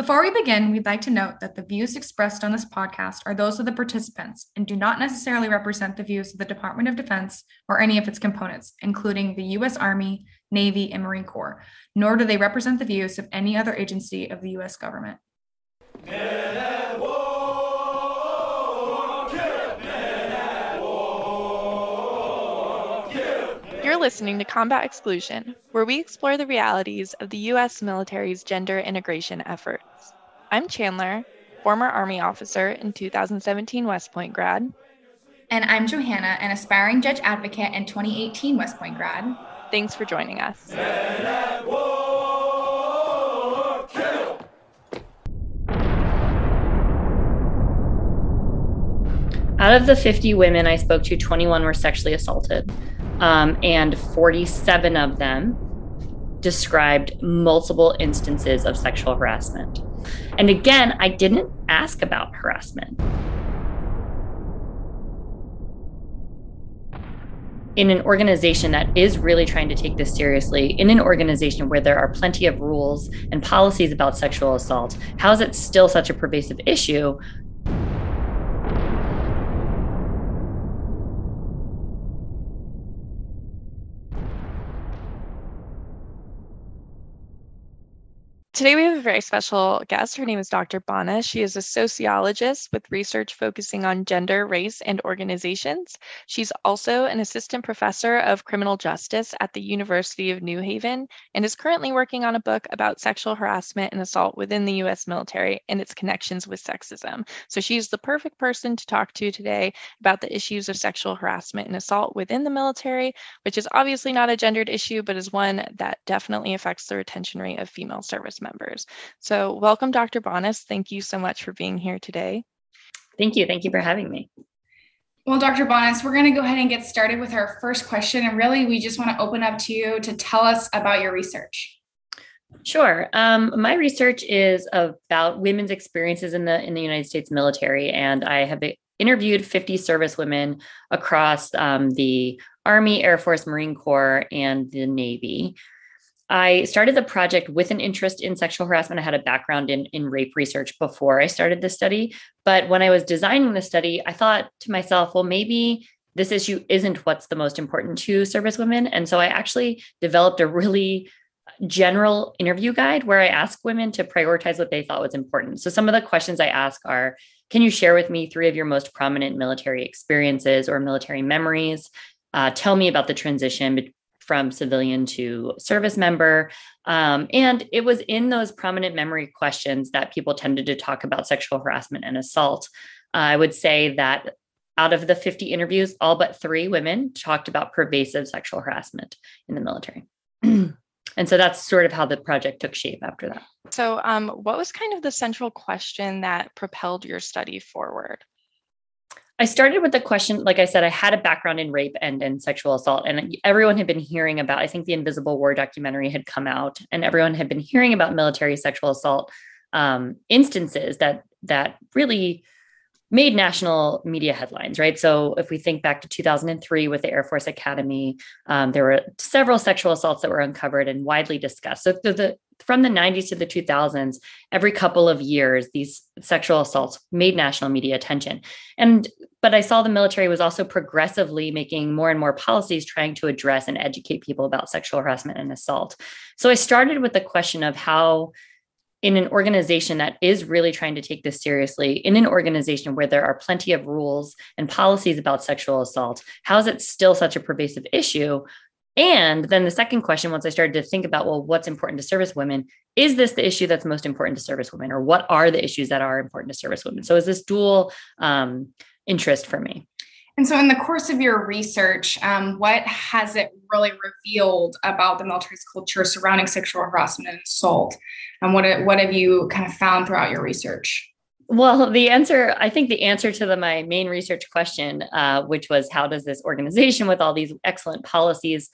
Before we begin, we'd like to note that the views expressed on this podcast are those of the participants and do not necessarily represent the views of the Department of Defense or any of its components, including the U.S. Army, Navy, and Marine Corps, nor do they represent the views of any other agency of the U.S. government. You're listening to Combat Exclusion, where we explore the realities of the U.S. military's gender integration efforts. I'm Chandler, former Army officer and 2017 West Point grad. And I'm Johanna, an aspiring judge advocate and 2018 West Point grad. Thanks for joining us. Out of the 50 women I spoke to, 21 were sexually assaulted um, and 47 of them described multiple instances of sexual harassment. And again, I didn't ask about harassment. In an organization that is really trying to take this seriously, in an organization where there are plenty of rules and policies about sexual assault, how is it still such a pervasive issue Today, we have a very special guest. Her name is Dr. Bonnes. She is a sociologist with research focusing on gender, race, and organizations. She's also an assistant professor of criminal justice at the University of New Haven and is currently working on a book about sexual harassment and assault within the US military and its connections with sexism. So, she's the perfect person to talk to today about the issues of sexual harassment and assault within the military, which is obviously not a gendered issue, but is one that definitely affects the retention rate of female service members members. So, welcome, Dr. Bonnes. Thank you so much for being here today. Thank you. Thank you for having me. Well, Dr. Bonnes, we're going to go ahead and get started with our first question. And really, we just want to open up to you to tell us about your research. Sure. Um, my research is about women's experiences in the in the United States military, and I have interviewed 50 service women across um, the Army, Air Force, Marine Corps, and the Navy. I started the project with an interest in sexual harassment. I had a background in, in rape research before I started the study. But when I was designing the study, I thought to myself, well, maybe this issue isn't what's the most important to service women. And so I actually developed a really general interview guide where I ask women to prioritize what they thought was important. So some of the questions I ask are Can you share with me three of your most prominent military experiences or military memories? Uh, tell me about the transition from civilian to service member. Um, and it was in those prominent memory questions that people tended to talk about sexual harassment and assault. I would say that out of the 50 interviews, all but three women talked about pervasive sexual harassment in the military. and so that's sort of how the project took shape after that. So, um, what was kind of the central question that propelled your study forward? I started with the question, like I said, I had a background in rape and, and sexual assault, and everyone had been hearing about, I think the Invisible War documentary had come out, and everyone had been hearing about military sexual assault um, instances that that really made national media headlines, right? So if we think back to 2003 with the Air Force Academy, um, there were several sexual assaults that were uncovered and widely discussed. So the, the, from the 90s to the 2000s, every couple of years, these sexual assaults made national media attention. And but I saw the military was also progressively making more and more policies trying to address and educate people about sexual harassment and assault. So I started with the question of how in an organization that is really trying to take this seriously, in an organization where there are plenty of rules and policies about sexual assault, how is it still such a pervasive issue? And then the second question, once I started to think about, well, what's important to service women, is this the issue that's most important to service women, or what are the issues that are important to service women? So is this dual um, interest for me? And so, in the course of your research, um, what has it really revealed about the military's culture surrounding sexual harassment and assault? And what what have you kind of found throughout your research? Well, the answer, I think the answer to the, my main research question, uh, which was how does this organization with all these excellent policies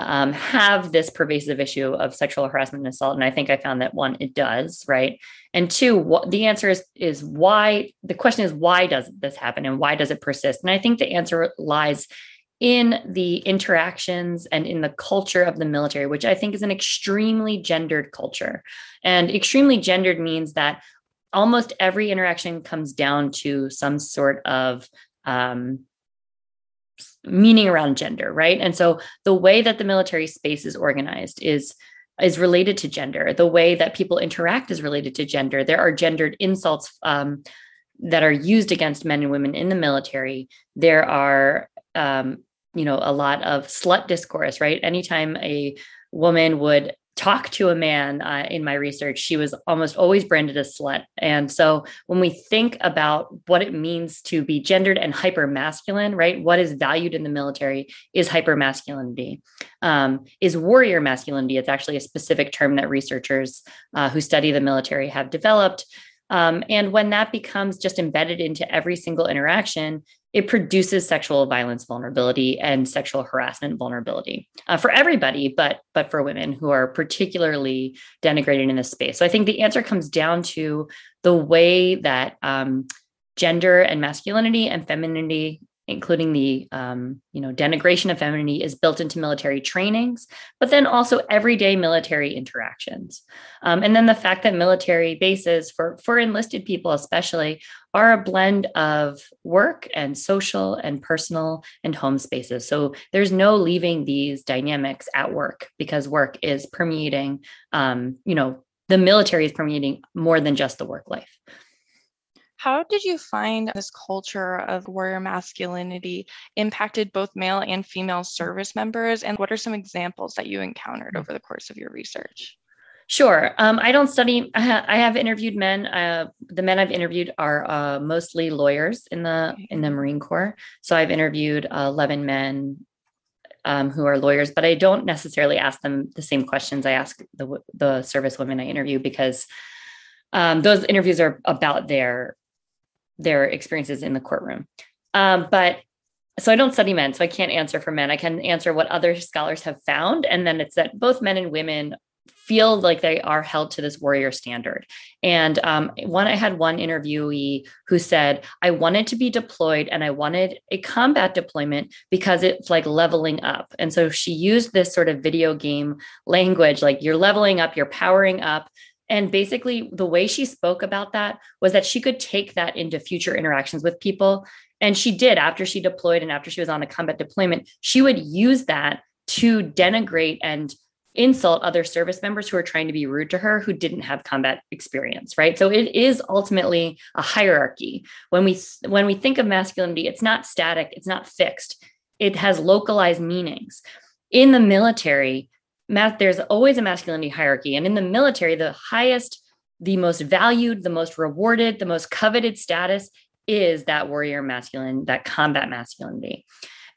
um, have this pervasive issue of sexual harassment and assault? And I think I found that one, it does, right? And two, what the answer is is why the question is why does this happen and why does it persist? And I think the answer lies in the interactions and in the culture of the military, which I think is an extremely gendered culture. And extremely gendered means that almost every interaction comes down to some sort of um, meaning around gender, right? And so the way that the military space is organized is is related to gender. The way that people interact is related to gender. There are gendered insults um, that are used against men and women in the military. There are um, you know a lot of slut discourse right anytime a woman would talk to a man uh, in my research she was almost always branded a slut. And so when we think about what it means to be gendered and hyper masculine right what is valued in the military is hyper masculinity um, is warrior masculinity. It's actually a specific term that researchers uh, who study the military have developed. Um, and when that becomes just embedded into every single interaction, it produces sexual violence vulnerability and sexual harassment vulnerability uh, for everybody, but but for women who are particularly denigrated in this space. So I think the answer comes down to the way that um, gender and masculinity and femininity including the um, you know denigration of femininity is built into military trainings but then also everyday military interactions um, and then the fact that military bases for for enlisted people especially are a blend of work and social and personal and home spaces so there's no leaving these dynamics at work because work is permeating um, you know the military is permeating more than just the work life how did you find this culture of warrior masculinity impacted both male and female service members? And what are some examples that you encountered over the course of your research? Sure. Um, I don't study. I, ha- I have interviewed men. Uh, the men I've interviewed are uh, mostly lawyers in the in the Marine Corps. So I've interviewed uh, eleven men um, who are lawyers, but I don't necessarily ask them the same questions I ask the the service women I interview because um, those interviews are about their their experiences in the courtroom. Um, but so I don't study men, so I can't answer for men. I can answer what other scholars have found. And then it's that both men and women feel like they are held to this warrior standard. And um, one, I had one interviewee who said, I wanted to be deployed and I wanted a combat deployment because it's like leveling up. And so she used this sort of video game language like you're leveling up, you're powering up. And basically, the way she spoke about that was that she could take that into future interactions with people. And she did after she deployed and after she was on a combat deployment, she would use that to denigrate and insult other service members who are trying to be rude to her who didn't have combat experience right so it is ultimately a hierarchy when we when we think of masculinity it's not static it's not fixed it has localized meanings in the military there's always a masculinity hierarchy. And in the military, the highest, the most valued, the most rewarded, the most coveted status is that warrior masculine, that combat masculinity.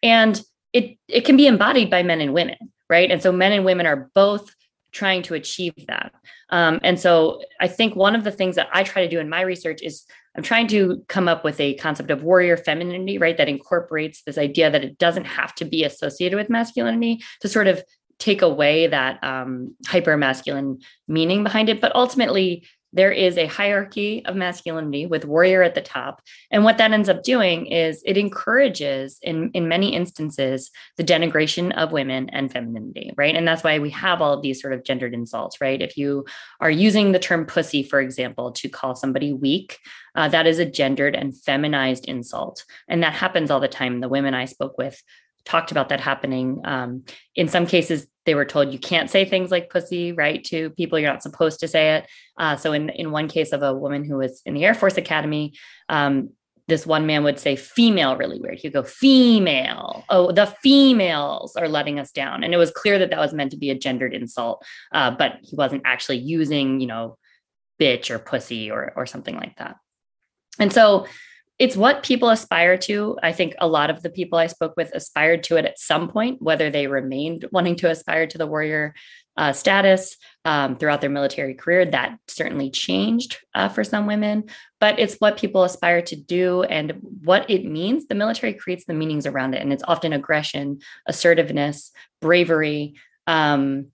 And it, it can be embodied by men and women, right? And so men and women are both trying to achieve that. Um, and so I think one of the things that I try to do in my research is I'm trying to come up with a concept of warrior femininity, right? That incorporates this idea that it doesn't have to be associated with masculinity to sort of take away that um, hyper masculine meaning behind it. But ultimately, there is a hierarchy of masculinity with warrior at the top. And what that ends up doing is it encourages, in, in many instances, the denigration of women and femininity, right? And that's why we have all of these sort of gendered insults, right? If you are using the term pussy, for example, to call somebody weak, uh, that is a gendered and feminized insult. And that happens all the time. The women I spoke with talked about that happening. Um, in some cases, they were told you can't say things like pussy, right, to people. You're not supposed to say it. Uh, so in in one case of a woman who was in the Air Force Academy, um, this one man would say female really weird. He'd go female. Oh, the females are letting us down, and it was clear that that was meant to be a gendered insult, uh, but he wasn't actually using, you know, bitch or pussy or or something like that. And so it's what people aspire to. I think a lot of the people I spoke with aspired to it at some point, whether they remained wanting to aspire to the warrior uh, status um, throughout their military career. That certainly changed uh, for some women, but it's what people aspire to do and what it means. The military creates the meanings around it, and it's often aggression, assertiveness, bravery. Um,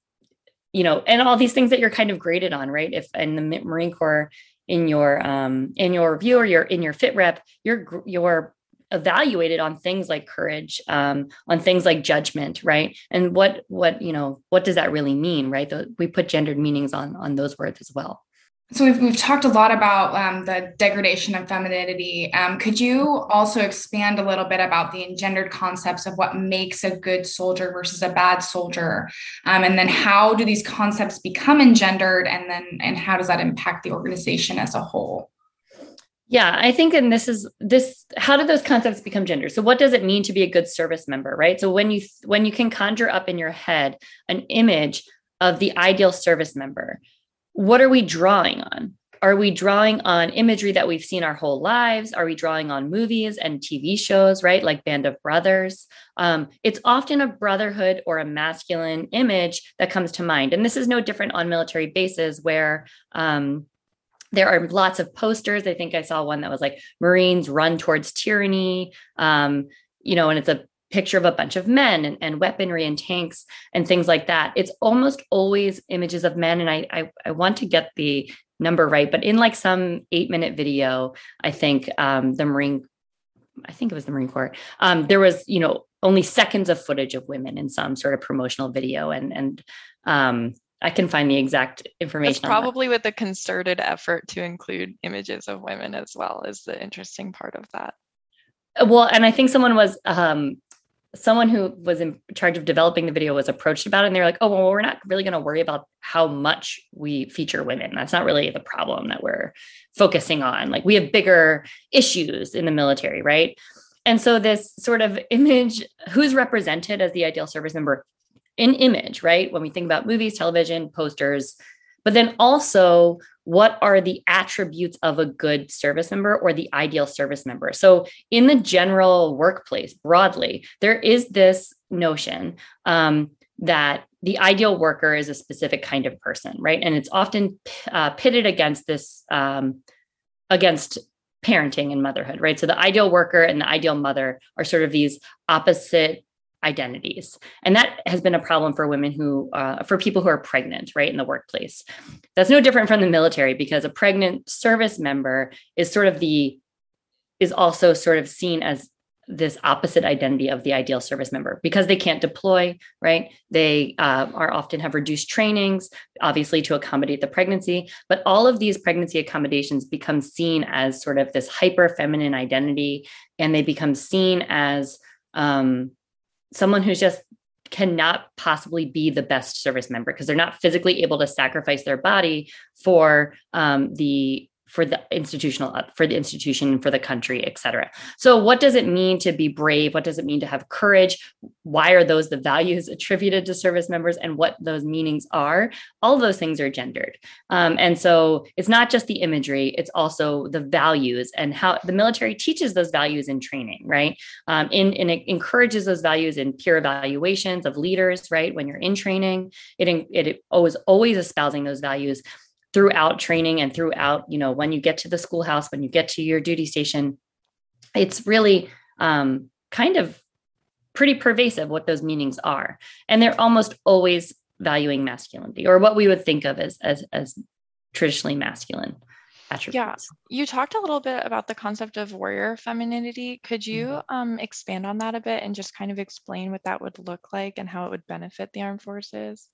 you know, and all these things that you're kind of graded on, right? If in the Marine Corps, in your um, in your review or your in your fit rep, you're evaluated on things like courage um, on things like judgment right? And what what you know what does that really mean right? The, we put gendered meanings on on those words as well so we've, we've talked a lot about um, the degradation of femininity. Um, could you also expand a little bit about the engendered concepts of what makes a good soldier versus a bad soldier, um, and then how do these concepts become engendered, and then and how does that impact the organization as a whole? Yeah, I think, and this is this. How do those concepts become gender? So, what does it mean to be a good service member, right? So, when you when you can conjure up in your head an image of the ideal service member, what are we drawing on? Are we drawing on imagery that we've seen our whole lives? Are we drawing on movies and TV shows, right? Like Band of Brothers. Um, it's often a brotherhood or a masculine image that comes to mind. And this is no different on military bases where um, there are lots of posters. I think I saw one that was like Marines run towards tyranny. Um, you know, and it's a picture of a bunch of men and, and, weaponry and tanks and things like that. It's almost always images of men. And I, I, I want to get the number right, but in like some eight minute video, I think um, the Marine, I think it was the Marine Corps, um, there was, you know, only seconds of footage of women in some sort of promotional video. And, and, um, I can find the exact information. It's probably with a concerted effort to include images of women as well is the interesting part of that. Well, and I think someone was um, someone who was in charge of developing the video was approached about it and they're like oh well we're not really going to worry about how much we feature women. That's not really the problem that we're focusing on. Like we have bigger issues in the military right? And so this sort of image who's represented as the ideal service member in image right? When we think about movies television posters but then also what are the attributes of a good service member or the ideal service member? So in the general workplace broadly there is this notion um, that the ideal worker is a specific kind of person right? And it's often uh, pitted against this um, against parenting and motherhood right? So the ideal worker and the ideal mother are sort of these opposite identities. And that has been a problem for women who uh, for people who are pregnant right in the workplace. That's no different from the military because a pregnant service member is sort of the is also sort of seen as this opposite identity of the ideal service member. Because they can't deploy right they uh, are often have reduced trainings obviously to accommodate the pregnancy. But all of these pregnancy accommodations become seen as sort of this hyper feminine identity and they become seen as um, someone who's just cannot possibly be the best service member because they're not physically able to sacrifice their body for um, the for the institutional uh, for the institution for the country et cetera. So what does it mean to be brave? What does it mean to have courage? Why are those the values attributed to service members and what those meanings are? All those things are gendered. Um, and so it's not just the imagery it's also the values and how the military teaches those values in training right? Um, in, and it encourages those values in peer evaluations of leaders right? When you're in training it, it, it always always espousing those values throughout training and throughout, you know, when you get to the schoolhouse, when you get to your duty station, it's really um, kind of pretty pervasive what those meanings are. And they're almost always valuing masculinity or what we would think of as as, as traditionally masculine attributes. Yeah, you talked a little bit about the concept of warrior femininity. Could you mm-hmm. um, expand on that a bit and just kind of explain what that would look like and how it would benefit the armed forces?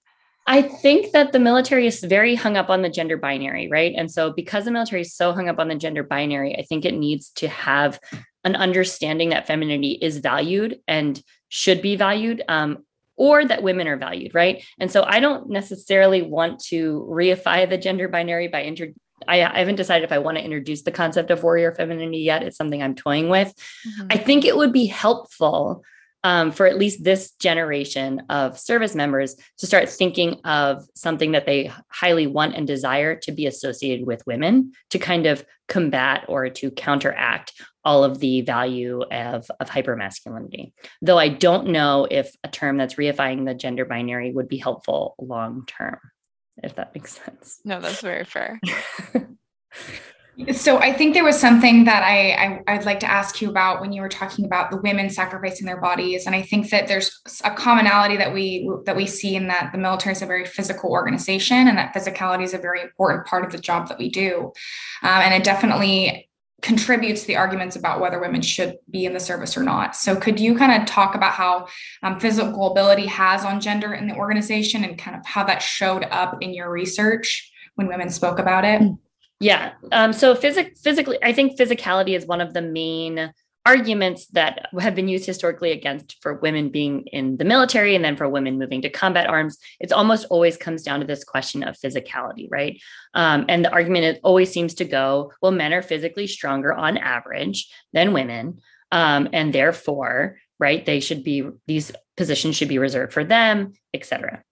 I think that the military is very hung up on the gender binary, right? And so, because the military is so hung up on the gender binary, I think it needs to have an understanding that femininity is valued and should be valued, um, or that women are valued, right? And so, I don't necessarily want to reify the gender binary by inter- I, I, haven't decided if I want to introduce the concept of warrior femininity yet. It's something I'm toying with. Mm-hmm. I think it would be helpful um, for at least this generation of service members to start thinking of something that they highly want and desire to be associated with women to kind of combat or to counteract all of the value of, of hypermasculinity. Though I don't know if a term that's reifying the gender binary would be helpful long term, if that makes sense. No, that's very fair. So I think there was something that I, I would like to ask you about when you were talking about the women sacrificing their bodies, and I think that there's a commonality that we that we see in that the military is a very physical organization, and that physicality is a very important part of the job that we do, um, and it definitely contributes to the arguments about whether women should be in the service or not. So, could you kind of talk about how um, physical ability has on gender in the organization and kind of how that showed up in your research when women spoke about it? Yeah. Um, so, phys- physically, I think physicality is one of the main arguments that have been used historically against for women being in the military and then for women moving to combat arms it's almost always comes down to this question of physicality right um, and the argument it always seems to go well men are physically stronger on average than women um, and therefore right they should be these positions should be reserved for them etc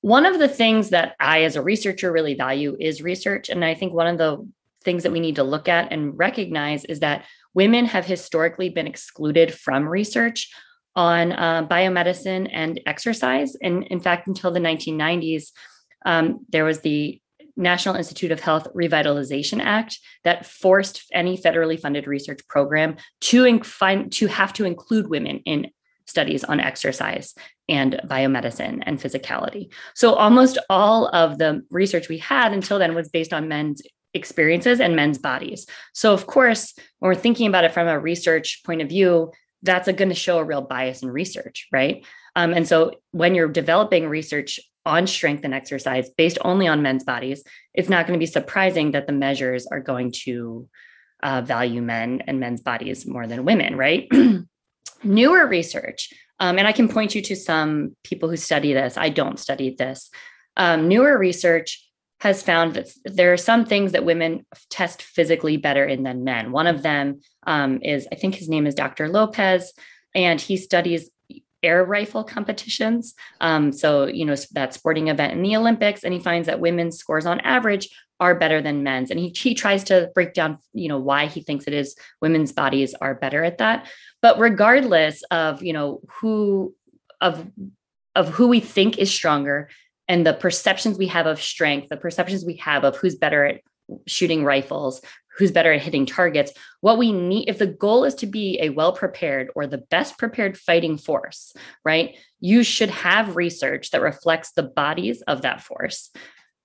one of the things that i as a researcher really value is research and i think one of the things that we need to look at and recognize is that women have historically been excluded from research on uh, biomedicine and exercise. And in fact, until the 1990s, um, there was the National Institute of Health Revitalization Act that forced any federally funded research program to, inc- to have to include women in studies on exercise and biomedicine and physicality. So almost all of the research we had until then was based on men's experiences and men's bodies. So, of course, when we're thinking about it from a research point of view, that's going to show a real bias in research, right? Um, and so, when you're developing research on strength and exercise based only on men's bodies, it's not going to be surprising that the measures are going to uh, value men and men's bodies more than women, right? Newer research, um, and I can point you to some people who study this. I don't study this. Um, newer research has found that there are some things that women test physically better in than men. One of them um, is, I think his name is Dr. Lopez, and he studies air rifle competitions. Um, so, you know, that sporting event in the Olympics, and he finds that women's scores on average are better than men's. And he, he tries to break down, you know, why he thinks it is women's bodies are better at that. But regardless of, you know, who of of who we think is stronger and the perceptions we have of strength, the perceptions we have of who's better at shooting rifles, who's better at hitting targets. What we need, if the goal is to be a well prepared or the best prepared fighting force, right, you should have research that reflects the bodies of that force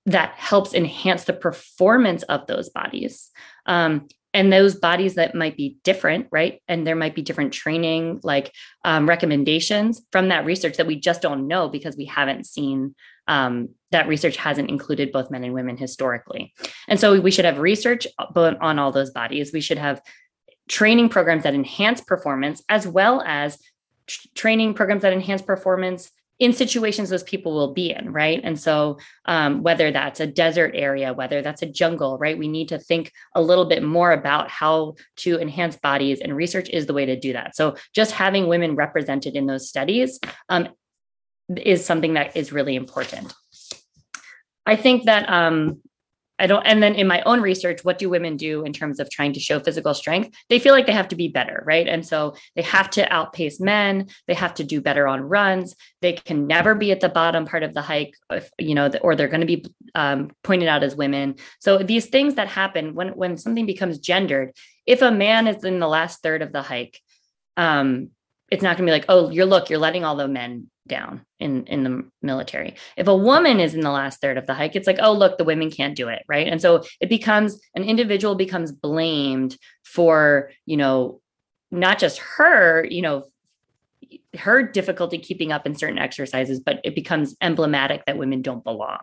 that helps enhance the performance of those bodies. Um, and those bodies that might be different, right? And there might be different training, like um, recommendations from that research that we just don't know because we haven't seen um, that research hasn't included both men and women historically. And so we should have research on all those bodies. We should have training programs that enhance performance as well as training programs that enhance performance in situations those people will be in, right? And so, um, whether that's a desert area, whether that's a jungle, right? We need to think a little bit more about how to enhance bodies, and research is the way to do that. So, just having women represented in those studies um, is something that is really important. I think that um, I don't, and then in my own research, what do women do in terms of trying to show physical strength? They feel like they have to be better, right? And so they have to outpace men. They have to do better on runs. They can never be at the bottom part of the hike, if, you know, or they're going to be um, pointed out as women. So these things that happen when when something becomes gendered, if a man is in the last third of the hike, um, it's not going to be like, oh, you're look, you're letting all the men down in in the military. If a woman is in the last third of the hike, it's like, oh, look, the women can't do it, right? And so it becomes an individual becomes blamed for, you know, not just her, you know, her difficulty keeping up in certain exercises but it becomes emblematic that women don't belong.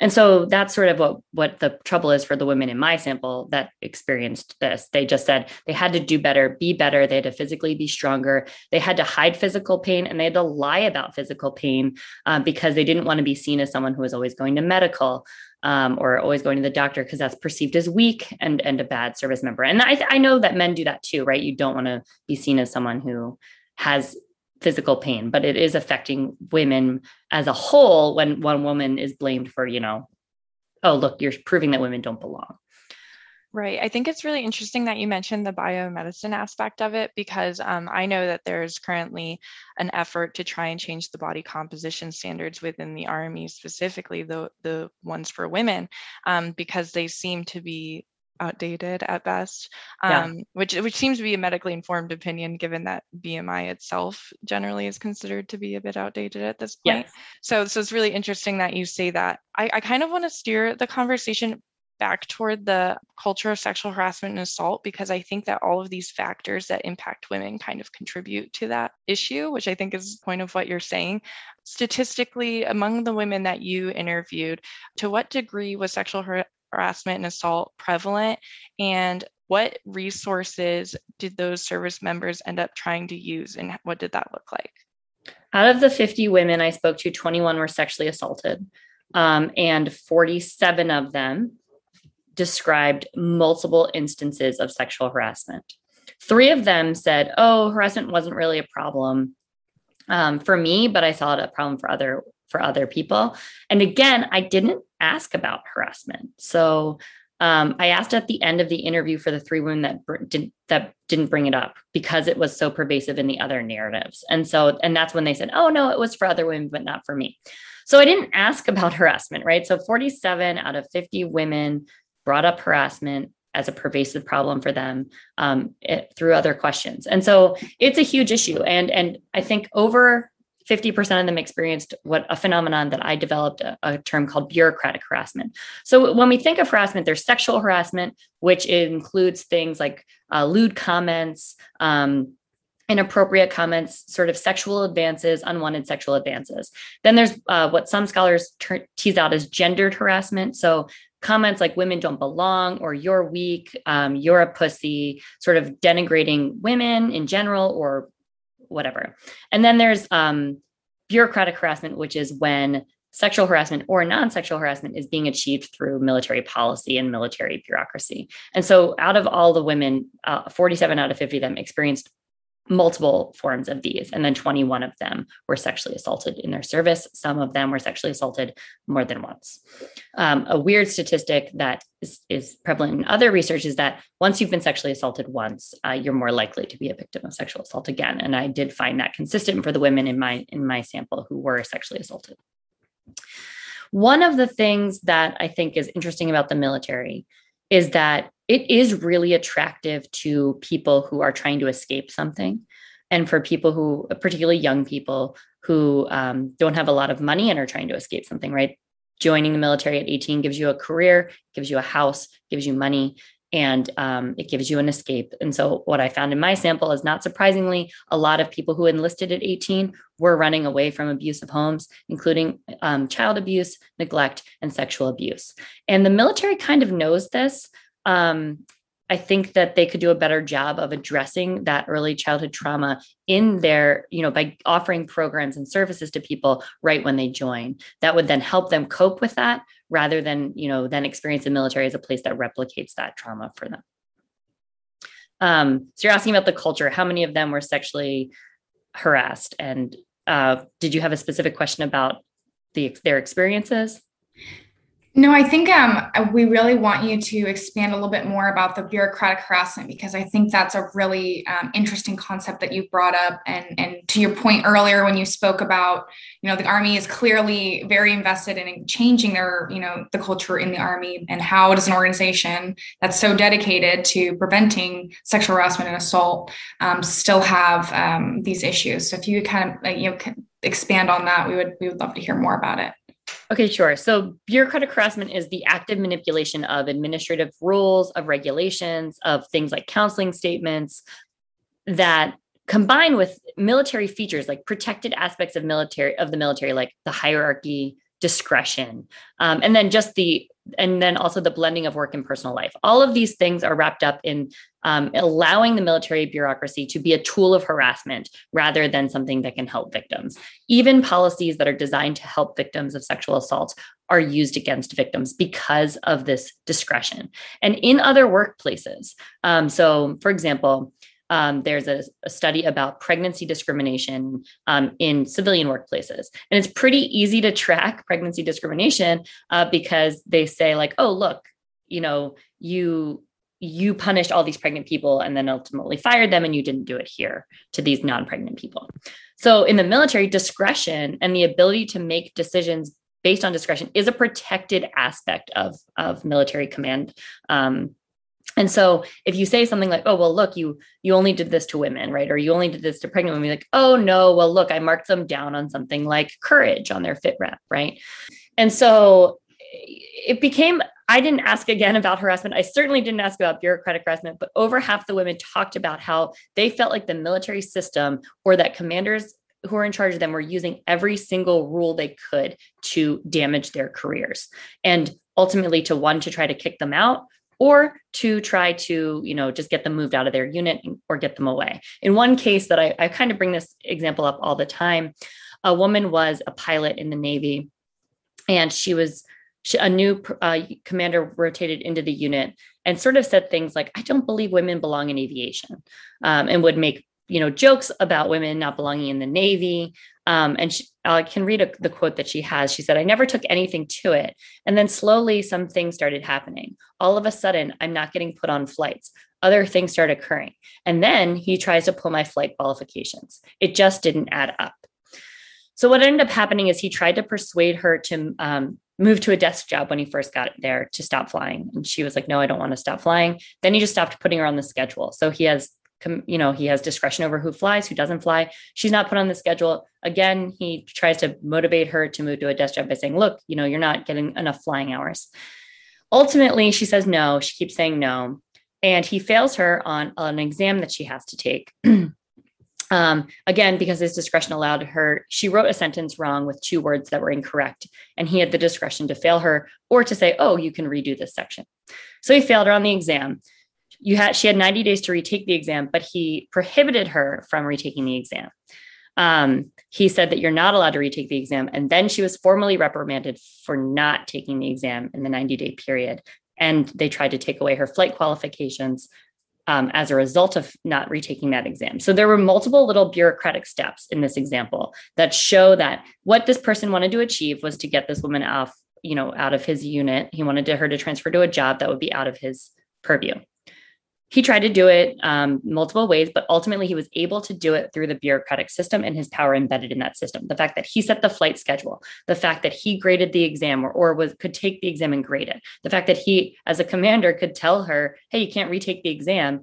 And so that's sort of what what the trouble is for the women in my sample that experienced this. They just said they had to do better be better they had to physically be stronger they had to hide physical pain and they had to lie about physical pain um, because they didn't want to be seen as someone who was always going to medical um, or always going to the doctor because that's perceived as weak and and a bad service member. And I, I know that men do that too right? You don't want to be seen as someone who has physical pain, but it is affecting women as a whole when one woman is blamed for, you know, oh, look, you're proving that women don't belong. Right. I think it's really interesting that you mentioned the biomedicine aspect of it because um, I know that there's currently an effort to try and change the body composition standards within the Army, specifically the, the ones for women, um, because they seem to be outdated at best, um, yeah. which which seems to be a medically informed opinion, given that BMI itself generally is considered to be a bit outdated at this point. Yes. So so it's really interesting that you say that. I, I kind of want to steer the conversation back toward the culture of sexual harassment and assault because I think that all of these factors that impact women kind of contribute to that issue, which I think is the point of what you're saying. Statistically, among the women that you interviewed, to what degree was sexual har- harassment and assault prevalent? And what resources did those service members end up trying to use and what did that look like? Out of the 50 women I spoke to, 21 were sexually assaulted, um, and 47 of them described multiple instances of sexual harassment. Three of them said, Oh, harassment wasn't really a problem um, for me, but I saw it a problem for other for other people. And again, I didn't ask about harassment. So um, I asked at the end of the interview for the three women that br- did, that didn't bring it up because it was so pervasive in the other narratives. And so, and that's when they said, "Oh no, it was for other women, but not for me." So I didn't ask about harassment, right? So 47 out of 50 women brought up harassment as a pervasive problem for them um, it, through other questions, and so it's a huge issue. And and I think over 50% of them experienced what a phenomenon that I developed a, a, term called bureaucratic harassment. So when we think of harassment, there's sexual harassment, which includes things like uh, lewd comments, um, inappropriate comments, sort of sexual advances, unwanted sexual advances. Then there's uh, what some scholars ter- tease out as gendered harassment. So comments like women don't belong or you're weak, um, you're a pussy, sort of denigrating women in general or whatever. And then there's um, bureaucratic harassment, which is when sexual harassment or non sexual harassment is being achieved through military policy and military bureaucracy. And so, out of all the women, uh, 47 out of 50 of them experienced multiple forms of these, and then 21 of them were sexually assaulted in their service. Some of them were sexually assaulted more than once. Um, a weird statistic that is, is, prevalent in other research is that once you've been sexually assaulted once, uh, you're more likely to be a victim of sexual assault again. And I did find that consistent for the women in my in my sample who were sexually assaulted. One of the things that I think is interesting about the military is that it is really attractive to people who are trying to escape something and for people who particularly young people who um, don't have a lot of money and are trying to escape something right? Joining the military at 18 gives you a career gives you a house gives you money and um, it gives you an escape. And so what i found in my sample is not surprisingly a lot of people who enlisted at 18 were running away from abusive homes including um, child abuse neglect and sexual abuse. And the military kind of knows this um, I think that they could do a better job of addressing that early childhood trauma in their, you know, by offering programs and services to people right when they join. That would then help them cope with that rather than, you know, then experience the military as a place that replicates that trauma for them. Um, so you're asking about the culture. How many of them were sexually harassed? And uh, did you have a specific question about the, their experiences? No, I think um, we really want you to expand a little bit more about the bureaucratic harassment because I think that's a really um, interesting concept that you brought up. And, and to your point earlier, when you spoke about, you know, the Army is clearly very invested in changing their, you know, the culture in the Army and how does an organization that's so dedicated to preventing sexual harassment and assault um, still have um, these issues. So if you kind of, you know, expand on that, we would we would love to hear more about it. Okay, sure. So bureaucratic harassment is the active manipulation of administrative rules, of regulations, of things like counseling statements that combine with military features like protected aspects of military of the military like the hierarchy discretion um, and then just the and then also the blending of work and personal life. All of these things are wrapped up in um, allowing the military bureaucracy to be a tool of harassment rather than something that can help victims. Even policies that are designed to help victims of sexual assault are used against victims because of this discretion. And in other workplaces, um, so for example, um, there's a, a, study about pregnancy discrimination um, in civilian workplaces. And it's pretty easy to track pregnancy discrimination uh, because they say, like, oh, look, you know, you you punished all these pregnant people and then ultimately fired them and you didn't do it here to these non-pregnant people so in the military discretion and the ability to make decisions based on discretion is a protected aspect of of military command um, and so if you say something like, oh, well, look, you you only did this to women, right? Or you only did this to pregnant women, like, oh no, well, look, I marked them down on something like courage on their fit rep, right? And so eh, it became I didn't ask again about harassment. I certainly didn't ask about bureaucratic harassment, but over half the women talked about how they felt like the military system or that commanders who are in charge of them were using every single rule they could to damage their careers. And ultimately to one to try to kick them out or to try to you know just get them moved out of their unit or get them away. In one case that I, I kind of bring this example up all the time a woman was a pilot in the navy and she was she, a new uh, commander rotated into the unit and sort of said things like i don't believe women belong in aviation um, and would make you know jokes about women not belonging in the navy um, and she, I can read a, the quote that she has. She said, I never took anything to it. And then slowly some things started happening. All of a sudden, I'm not getting put on flights. Other things start occurring. And then he tries to pull my flight qualifications. It just didn't add up. So what ended up happening is he tried to persuade her to um, move to a desk job when he first got there to stop flying. And she was like, no, I don't want to stop flying. Then he just stopped putting her on the schedule. So he has you know he has discretion over who flies who doesn't fly. She's not put on the schedule. Again he tries to motivate her to move to a desk job by saying look you know you're not getting enough flying hours. Ultimately she says no. She keeps saying no. And he fails her on an exam that she has to take. Um, again because his discretion allowed her she wrote a sentence wrong with two words that were incorrect. And he had the discretion to fail her or to say oh you can redo this section. So he failed her on the exam you had she had 90 days to retake the exam, but he prohibited her from retaking the exam. Um, he said that you're not allowed to retake the exam, and then she was formally reprimanded for not taking the exam in the 90 day period. And they tried to take away her flight qualifications um, as a result of not retaking that exam. So there were multiple little bureaucratic steps in this example that show that what this person wanted to achieve was to get this woman off, you know, out of his unit. He wanted her to transfer to a job that would be out of his purview he tried to do it um, multiple ways, but ultimately he was able to do it through the bureaucratic system and his power embedded in that system. The fact that he set the flight schedule, the fact that he graded the exam or, or was could take the exam and grade it, the fact that he, as a commander, could tell her, "Hey, you can't retake the exam."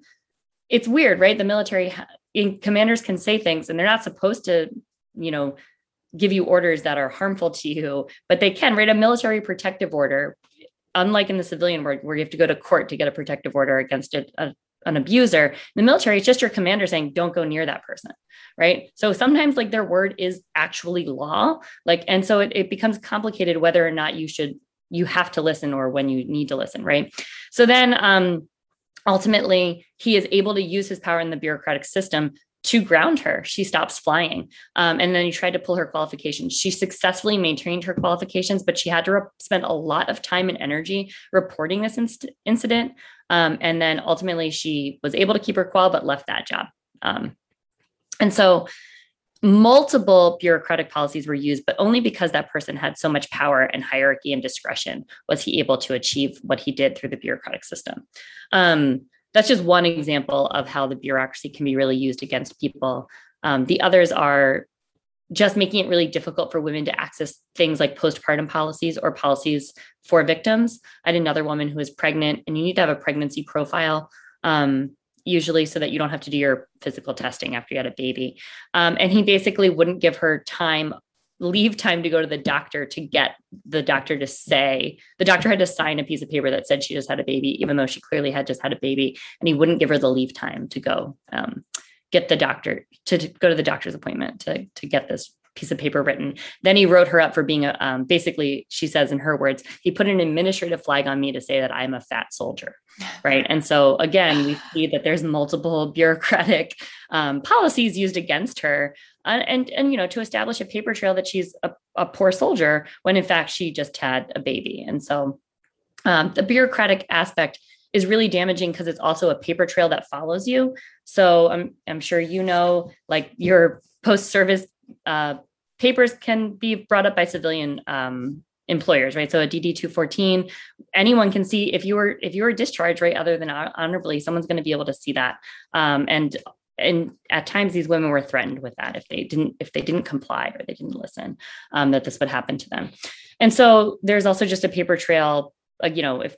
It's weird, right? The military commanders can say things, and they're not supposed to, you know, give you orders that are harmful to you, but they can. Right? A military protective order unlike in the civilian world where you have to go to court to get a protective order against a, a, an abuser in the military it's just your commander saying don't go near that person right? So sometimes like their word is actually law like and so it, it becomes complicated whether or not you should you have to listen or when you need to listen right? So then um ultimately he is able to use his power in the bureaucratic system to ground her. She stops flying. Um, and then he tried to pull her qualifications. She successfully maintained her qualifications, but she had to re- spend a lot of time and energy reporting this inst- incident. Um, and then ultimately, she was able to keep her qual, but left that job. Um, and so, multiple bureaucratic policies were used, but only because that person had so much power and hierarchy and discretion was he able to achieve what he did through the bureaucratic system. Um, that's just one example of how the bureaucracy can be really used against people. Um, the others are just making it really difficult for women to access things like postpartum policies or policies for victims. I had another woman who was pregnant, and you need to have a pregnancy profile. Um, usually so that you don't have to do your physical testing after you had a baby. Um, and he basically wouldn't give her time leave time to go to the doctor to get the doctor to say the doctor had to sign a piece of paper that said she just had a baby even though she clearly had just had a baby and he wouldn't give her the leave time to go um, get the doctor to, to, go to the doctor's appointment to, to get this piece of paper written. Then he wrote her up for being a um, basically she says in her words he put an administrative flag on me to say that i'm a fat soldier right? And so again we see that there's multiple bureaucratic um, policies used against her and, and you know to establish a paper trail that she's a, a poor soldier when in fact she just had a baby. And so um, the bureaucratic aspect is really damaging because it's also a paper trail that follows you. So i'm i'm sure you know like your post service uh, papers can be brought up by civilian um, employers right? So a dd 214 anyone can see if you were if you were discharged right other than honorably someone's going to be able to see that. Um, and and at times these women were threatened with that if they didn't if they didn't comply or they didn't listen um, that this would happen to them. And so there's also just a paper trail you know if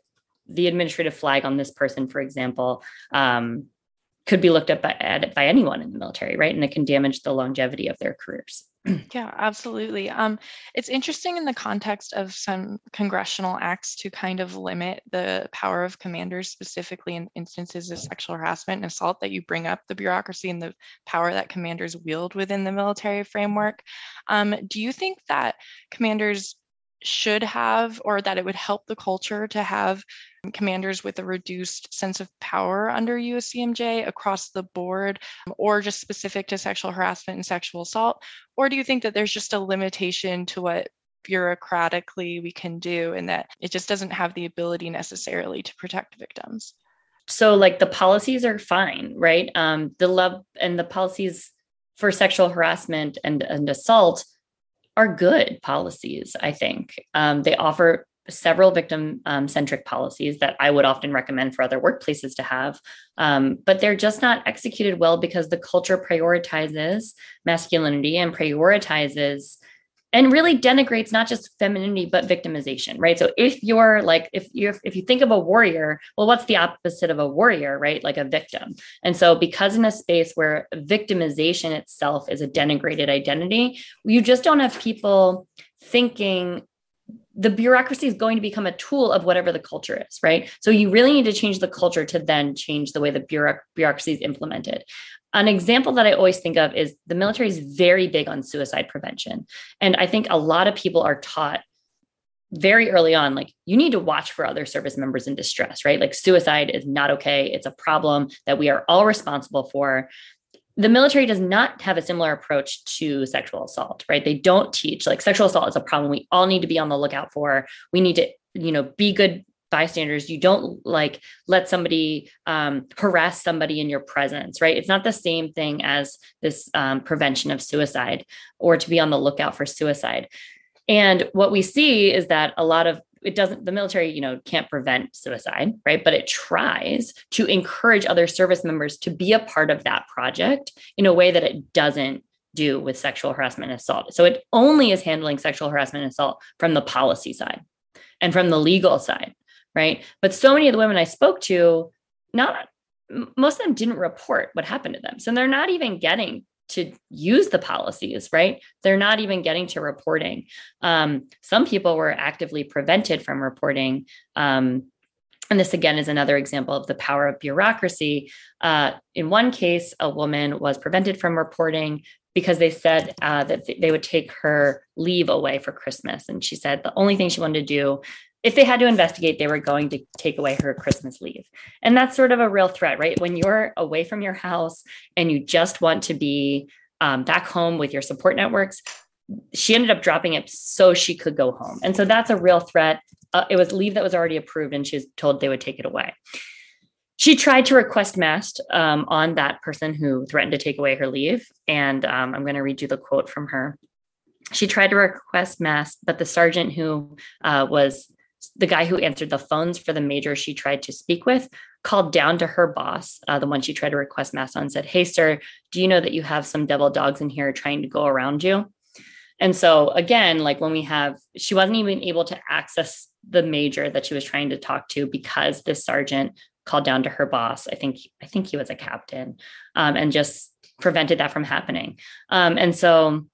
the administrative flag on this person for example um, could be looked at by, at by anyone in the military, right? And it can damage the longevity of their careers. Yeah, absolutely. Um, it's interesting in the context of some congressional acts to kind of limit the power of commanders, specifically in instances of sexual harassment and assault, that you bring up the bureaucracy and the power that commanders wield within the military framework. Um, do you think that commanders should have, or that it would help the culture to have commanders with a reduced sense of power under UCMJ across the board, or just specific to sexual harassment and sexual assault? Or do you think that there's just a limitation to what bureaucratically we can do and that it just doesn't have the ability necessarily to protect victims? So, like the policies are fine, right? Um, the love and the policies for sexual harassment and, and assault are good policies, I think. Um, they offer several victim um, centric policies that I would often recommend for other workplaces to have. Um, but they're just not executed well because the culture prioritizes masculinity and prioritizes and really denigrates not just femininity but victimization right so if you're like if you if you think of a warrior well what's the opposite of a warrior right like a victim and so because in a space where victimization itself is a denigrated identity you just don't have people thinking the bureaucracy is going to become a tool of whatever the culture is, right? So you really need to change the culture to then change the way the bureaucracy is implemented. An example that I always think of is the military is very big on suicide prevention. And I think a lot of people are taught very early on like you need to watch for other service members in distress right? Like suicide is not okay. It's a problem that we are all responsible for. The military does not have a similar approach to sexual assault right? They don't teach like sexual assault is a problem we all need to be on the lookout for. We need to you know be good bystanders you don't like let somebody um, harass somebody in your presence right? It's not the same thing as this um, prevention of suicide or to be on the lookout for suicide. And what we see is that a lot of it doesn't the military you know can't prevent suicide right? But it tries to encourage other service members to be a part of that project in a way that it doesn't do with sexual harassment and assault. So it only is handling sexual harassment and assault from the policy side and from the legal side right? But so many of the women I spoke to, not most of them didn't report what happened to them. So they're not even getting to use the policies, right? They're not even getting to reporting. Um, some people were actively prevented from reporting. Um, and this again is another example of the power of bureaucracy. Uh, in one case, a woman was prevented from reporting because they said uh, that they would take her leave away for Christmas. And she said the only thing she wanted to do if they had to investigate, they were going to take away her Christmas leave. And that's sort of a real threat, right? When you're away from your house and you just want to be um, back home with your support networks, she ended up dropping it so she could go home. And so that's a real threat. Uh, it was leave that was already approved, and she was told they would take it away. She tried to request MAST um, on that person who threatened to take away her leave. And um, I'm going to read you the quote from her. She tried to request MAST, but the sergeant who uh, was the guy who answered the phones for the major she tried to speak with called down to her boss, uh, the one she tried to request MAST on, said, Hey, sir, do you know that you have some devil dogs in here trying to go around you? And so, again, like when we have, she wasn't even able to access the major that she was trying to talk to because this sergeant called down to her boss. I think, I think he was a captain um, and just prevented that from happening. Um, and so,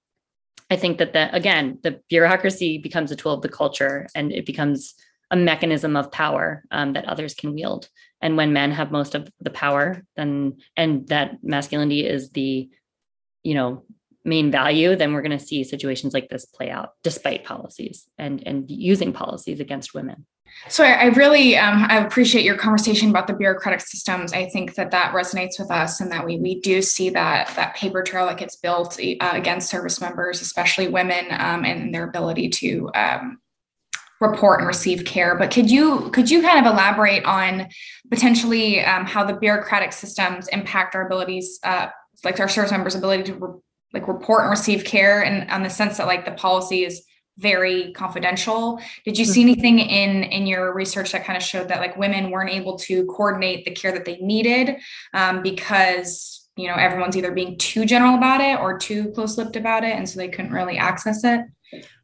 I think that that again, the bureaucracy becomes a tool of the culture, and it becomes a mechanism of power um, that others can wield. And when men have most of the power, then and that masculinity is the, you know, main value, then we're going to see situations like this play out, despite policies and and using policies against women. So I, I really um, I appreciate your conversation about the bureaucratic systems. I think that that resonates with us, and that we we do see that that paper trail that gets built uh, against service members, especially women, um, and their ability to um, report and receive care. But could you could you kind of elaborate on potentially um, how the bureaucratic systems impact our abilities, uh, like our service members' ability to re- like report and receive care, and on the sense that like the policy is very confidential. Did you see mm-hmm. anything in in your research that kind of showed that like women weren't able to coordinate the care that they needed um, because you know everyone's either being too general about it or too close-lipped about it and so they couldn't really access it?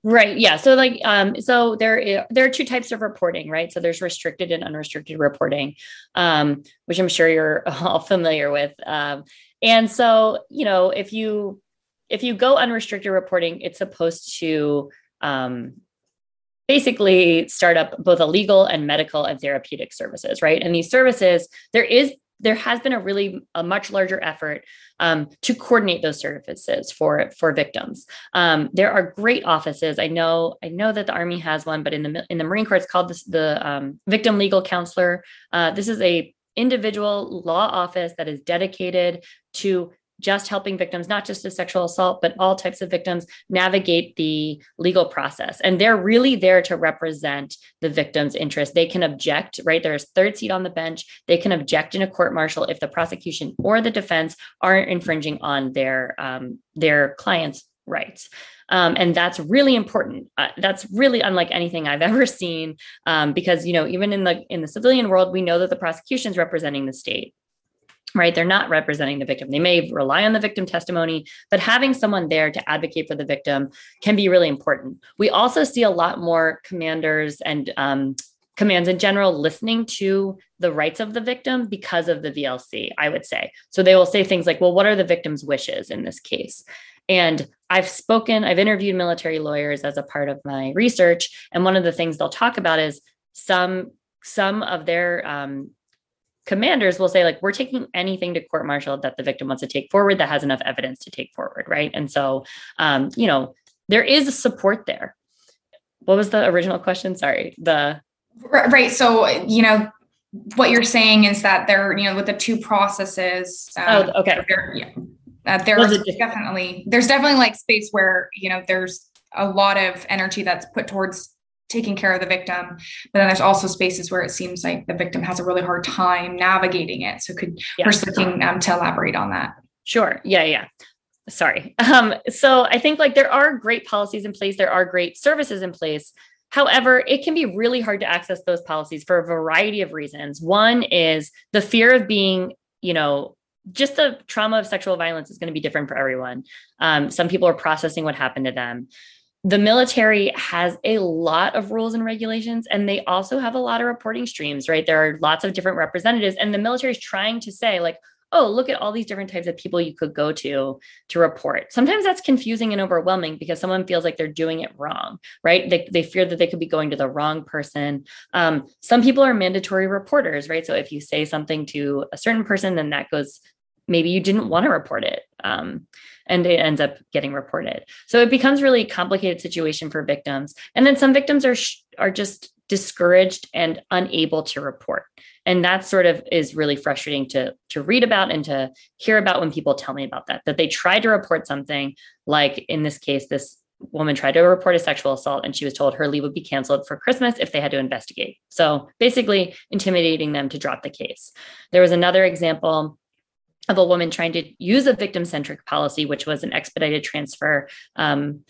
Right yeah so like um so there there are two types of reporting right? So there's restricted and unrestricted reporting um which i'm sure you're all familiar with um and so you know if you if you go unrestricted reporting it's supposed to um basically start up both a legal and medical and therapeutic services right and these services there is there has been a really a much larger effort um, to coordinate those services for for victims. Um, there are great offices. I know I know that the Army has one, but in the in the Marine Corps, it's called the, the um, Victim Legal Counselor. Uh, this is a individual law office that is dedicated to just helping victims, not just of sexual assault, but all types of victims navigate the legal process. And they're really there to represent the victim's interest. They can object, right? There's third seat on the bench. They can object in a court martial if the prosecution or the defense aren't infringing on their um, their client's rights. Um, and that's really important. Uh, that's really unlike anything I've ever seen, um, because you know even in the in the civilian world, we know that the prosecution is representing the state right? They're not representing the victim. They may rely on the victim testimony, but having someone there to advocate for the victim can be really important. We also see a lot more commanders and um, commands in general listening to the rights of the victim because of the VLC, I would say. So they will say things like, well, what are the victim's wishes in this case? And I've spoken, I've interviewed military lawyers as a part of my research. And one of the things they'll talk about is some some of their um, commanders will say like we're taking anything to court martial that the victim wants to take forward that has enough evidence to take forward right? And so um, you know there is support there. What was the original question? Sorry the right so you know what you're saying is that there you know with the two processes um, oh okay. yeah uh, there's definitely there's definitely like space where you know there's a lot of energy that's put towards taking care of the victim but then there's also spaces where it seems like the victim has a really hard time navigating it. So could yeah. looking um, to elaborate on that? Sure. Yeah yeah sorry. Um, so i think like there are great policies in place. There are great services in place. However, it can be really hard to access those policies for a variety of reasons. One is the fear of being, you know, just the trauma of sexual violence is going to be different for everyone. Um, some people are processing what happened to them the military has a lot of rules and regulations and they also have a lot of reporting streams right? There are lots of different representatives and the military is trying to say like oh look at all these different types of people you could go to to report. Sometimes that's confusing and overwhelming because someone feels like they're doing it wrong right? They, they fear that they could be going to the wrong person. Um, some people are mandatory reporters right? So if you say something to a certain person then that goes maybe you didn't want to report it. Um, and it ends up getting reported so it becomes really complicated situation for victims and then some victims are are just discouraged and unable to report and that sort of is really frustrating to to read about and to hear about when people tell me about that that they tried to report something like in this case this woman tried to report a sexual assault and she was told her leave would be canceled for Christmas if they had to investigate. So basically, intimidating them to drop the case. There was another example of a woman trying to use a victim centric policy, which was an expedited transfer. Um,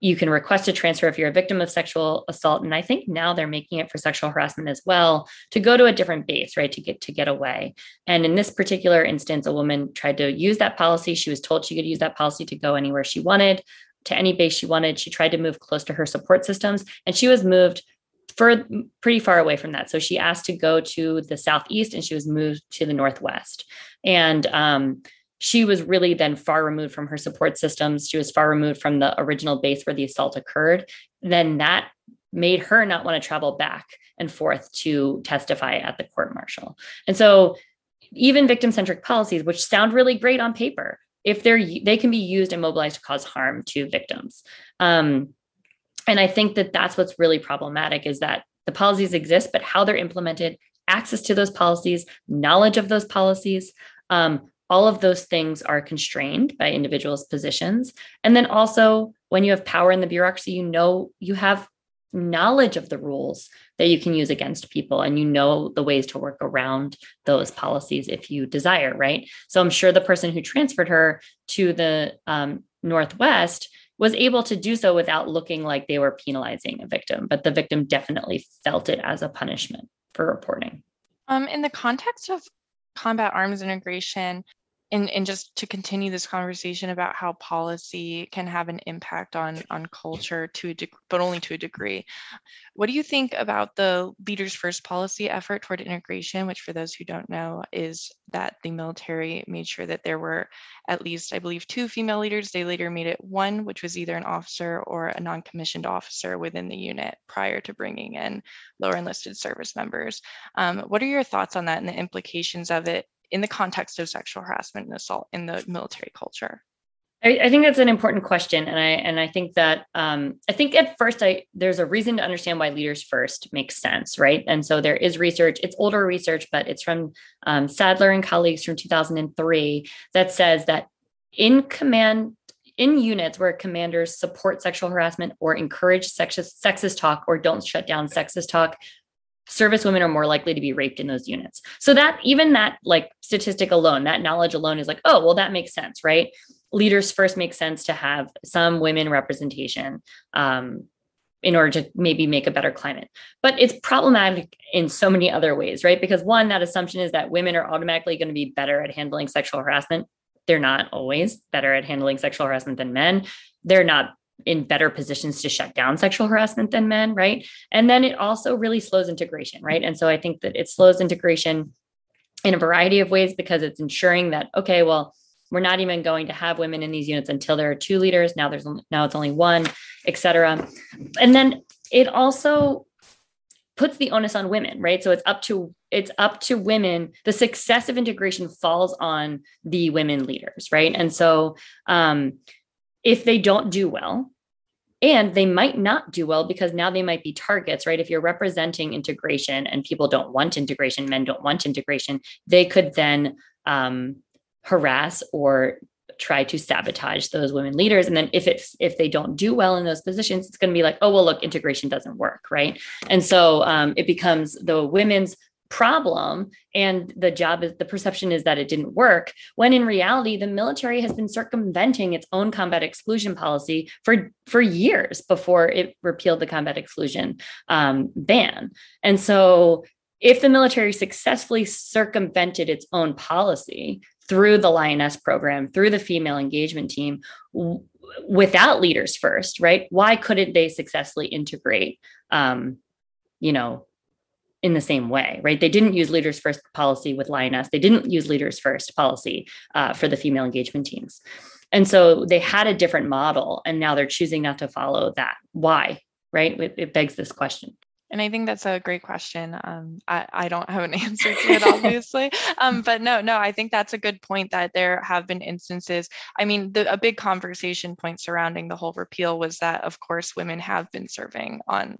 you can request a transfer if you're a victim of sexual assault and i think now they're making it for sexual harassment as well to go to a different base right to get to get away. And in this particular instance a woman tried to use that policy. She was told she could use that policy to go anywhere she wanted to any base she wanted. She tried to move close to her support systems and she was moved for pretty far away from that. So she asked to go to the southeast and she was moved to the northwest. And um, she was really then far removed from her support systems. She was far removed from the original base where the assault occurred. Then that made her not want to travel back and forth to testify at the court martial. And so even victim centric policies, which sound really great on paper, if they're they can be used and mobilized to cause harm to victims. Um, and I think that that's what's really problematic is that the policies exist, but how they're implemented, access to those policies, knowledge of those policies, um, all of those things are constrained by individuals' positions. And then also, when you have power in the bureaucracy, you know you have knowledge of the rules that you can use against people and you know the ways to work around those policies if you desire right so i'm sure the person who transferred her to the um, northwest was able to do so without looking like they were penalizing a victim, but the victim definitely felt it as a punishment for reporting. Um, in the context of combat arms integration, and, and just to continue this conversation about how policy can have an impact on on culture to a but only to a degree. What do you think about the leaders first policy effort toward integration which for those who don't know is that the military made sure that there were at least i believe two female leaders. They later made it one which was either an officer or a non-commissioned officer within the unit prior to bringing in lower enlisted service members. Um, what are your thoughts on that and the implications of it in the context of sexual harassment and assault in the military culture? I, I think that's an important question, and I and I think that um, I think at first I there's a reason to understand why leaders first makes sense, right? And so there is research. It's older research, but it's from um, Sadler and colleagues from 2003 that says that in command in units where commanders support sexual harassment or encourage sexist, sexist talk or don't shut down sexist talk, service women are more likely to be raped in those units. So that even that like statistic alone, that knowledge alone is like, oh, well, that makes sense, right? Leaders first make sense to have some women representation um, in order to maybe make a better climate. But it's problematic in so many other ways, right? Because one, that assumption is that women are automatically going to be better at handling sexual harassment. They're not always better at handling sexual harassment than men. They're not in better positions to shut down sexual harassment than men, right? And then it also really slows integration, right? And so I think that it slows integration in a variety of ways because it's ensuring that okay, well, we're not even going to have women in these units until there are two leaders. Now there's now it's only one, et cetera. And then it also puts the onus on women, right? So it's up to it's up to women. The success of integration falls on the women leaders, right? And so um, if they don't do well, and they might not do well because now they might be targets, right? If you're representing integration and people don't want integration, men don't want integration, they could then um, harass or try to sabotage those women leaders. And then if it if they don't do well in those positions it's going to be like oh well look integration doesn't work right? And so um, it becomes the women's problem and the job is the perception is that it didn't work when in reality the military has been circumventing its own combat exclusion policy for for years before it repealed the combat exclusion um, ban. And so if the military successfully circumvented its own policy through the lioness program through the female engagement team w- without leaders first right why couldn't they successfully integrate um, you know in the same way, right? They didn't use leaders first policy with Lioness. They didn't use leaders first policy uh, for the female engagement teams. And so they had a different model, and now they're choosing not to follow that. Why? Right? It, it begs this question. And I think that's a great question. Um, I, I don't have an answer to it, obviously. um, but no, no, I think that's a good point that there have been instances. I mean, the, a big conversation point surrounding the whole repeal was that, of course, women have been serving on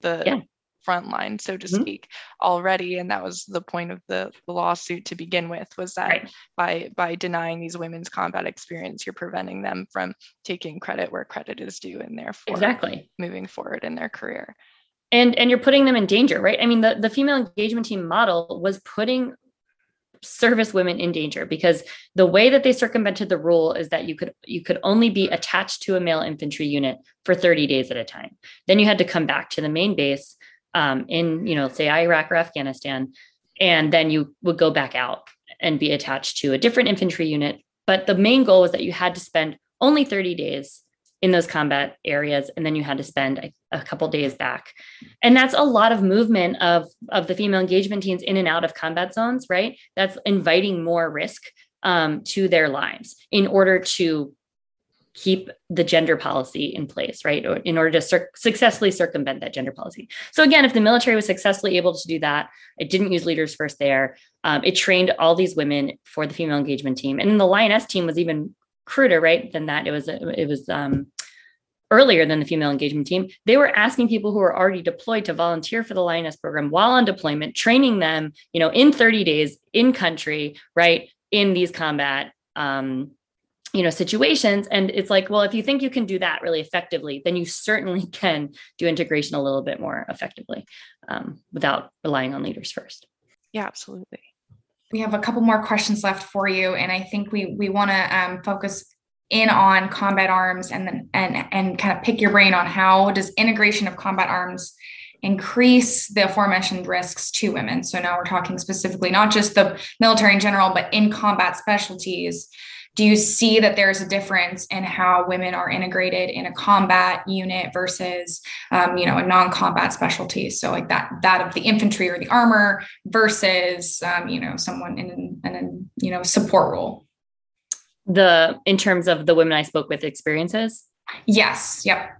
the yeah front line so to mm-hmm. speak already and that was the point of the, the lawsuit to begin with was that right. by by denying these women's combat experience you're preventing them from taking credit where credit is due and therefore exactly moving forward in their career and and you're putting them in danger right i mean the, the female engagement team model was putting service women in danger because the way that they circumvented the rule is that you could you could only be attached to a male infantry unit for 30 days at a time then you had to come back to the main base um, in, you know, say Iraq or Afghanistan, and then you would go back out and be attached to a different infantry unit. But the main goal was that you had to spend only 30 days in those combat areas and then you had to spend a, a, couple days back and that's a lot of movement of of the female engagement teams in and out of combat zones right that's inviting more risk um, to their lives in order to keep the gender policy in place, right? In order to successfully circumvent that gender policy. So again, if the military was successfully able to do that, it didn't use leaders first there. Um, it trained all these women for the female engagement team, and the Lioness team was even cruder, right? Than that, it was it was um, earlier than the female engagement team. They were asking people who were already deployed to volunteer for the Lioness program while on deployment, training them, you know, in 30 days in country, right, in these combat um, you know situations and it's like well if you think you can do that really effectively then you certainly can do integration a little bit more effectively um, without relying on leaders first yeah absolutely we have a couple more questions left for you and i think we we want to um, focus in on combat arms and then and and kind of pick your brain on how does integration of combat arms increase the aforementioned risks to women. So now we're talking specifically not just the military in general, but in combat specialties. Do you see that there's a difference in how women are integrated in a combat unit versus, um, you know, a non-combat specialty? So like that that of the infantry or the armor versus, um, you know, someone in an you know support role. The in terms of the women I spoke with experiences. Yes. Yep.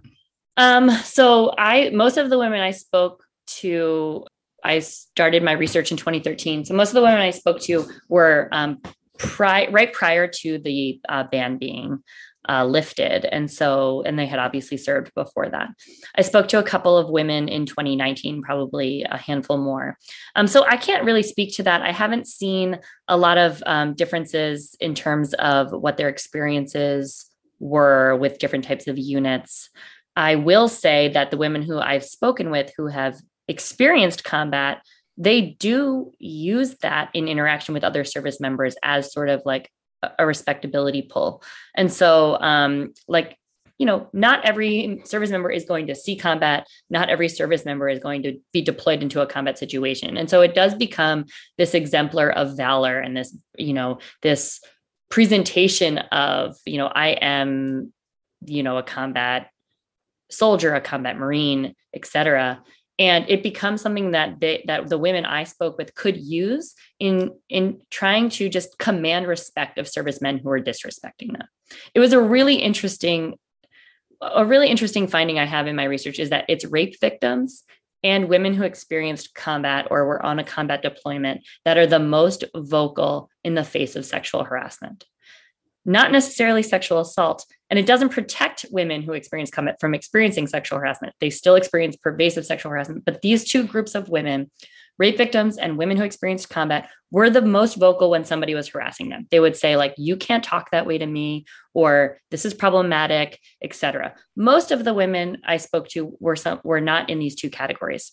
Um, so I most of the women I spoke to, I started my research in 2013. So most of the women I spoke to were um, pri- right prior to the uh, ban being uh, lifted. And so, and they had obviously served before that. I spoke to a couple of women in 2019, probably a handful more. Um, so I can't really speak to that. I haven't seen a lot of um, differences in terms of what their experiences were with different types of units. I will say that the women who I've spoken with who have experienced combat, they do use that in interaction with other service members as sort of like a respectability pull. And so, um, like, you know, not every service member is going to see combat. Not every service member is going to be deployed into a combat situation. And so it does become this exemplar of valor and this, you know, this presentation of, you know, I am, you know, a combat soldier, a combat marine, etc. And it becomes something that they, that the women I spoke with could use in in trying to just command respect of servicemen who are disrespecting them. It was a really interesting a really interesting finding I have in my research is that it's rape victims and women who experienced combat or were on a combat deployment that are the most vocal in the face of sexual harassment not necessarily sexual assault. And it doesn't protect women who experience combat from experiencing sexual harassment. They still experience pervasive sexual harassment. But these two groups of women, rape victims and women who experienced combat, were the most vocal when somebody was harassing them. They would say, like, you can't talk that way to me, or this is problematic, etc. Most of the women I spoke to were some were not in these two categories.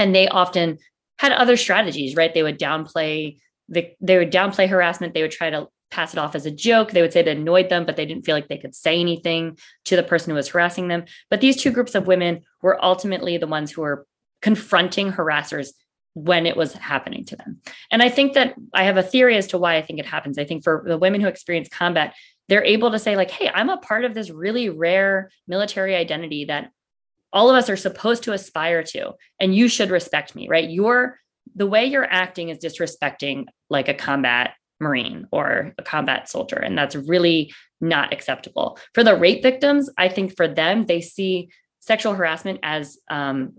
And they often had other strategies, right? They would downplay the, they would downplay harassment. They would try to pass it off as a joke. They would say it annoyed them, but they didn't feel like they could say anything to the person who was harassing them. But these two groups of women were ultimately the ones who were confronting harassers when it was happening to them. And I think that I have a theory as to why I think it happens. I think for the women who experience combat, they're able to say, like, hey, I'm a part of this really rare military identity that all of us are supposed to aspire to, and you should respect me, right? You're the way you're acting is disrespecting like a combat Marine or a combat soldier. And that's really not acceptable. For the rape victims, I think for them, they see sexual harassment as um,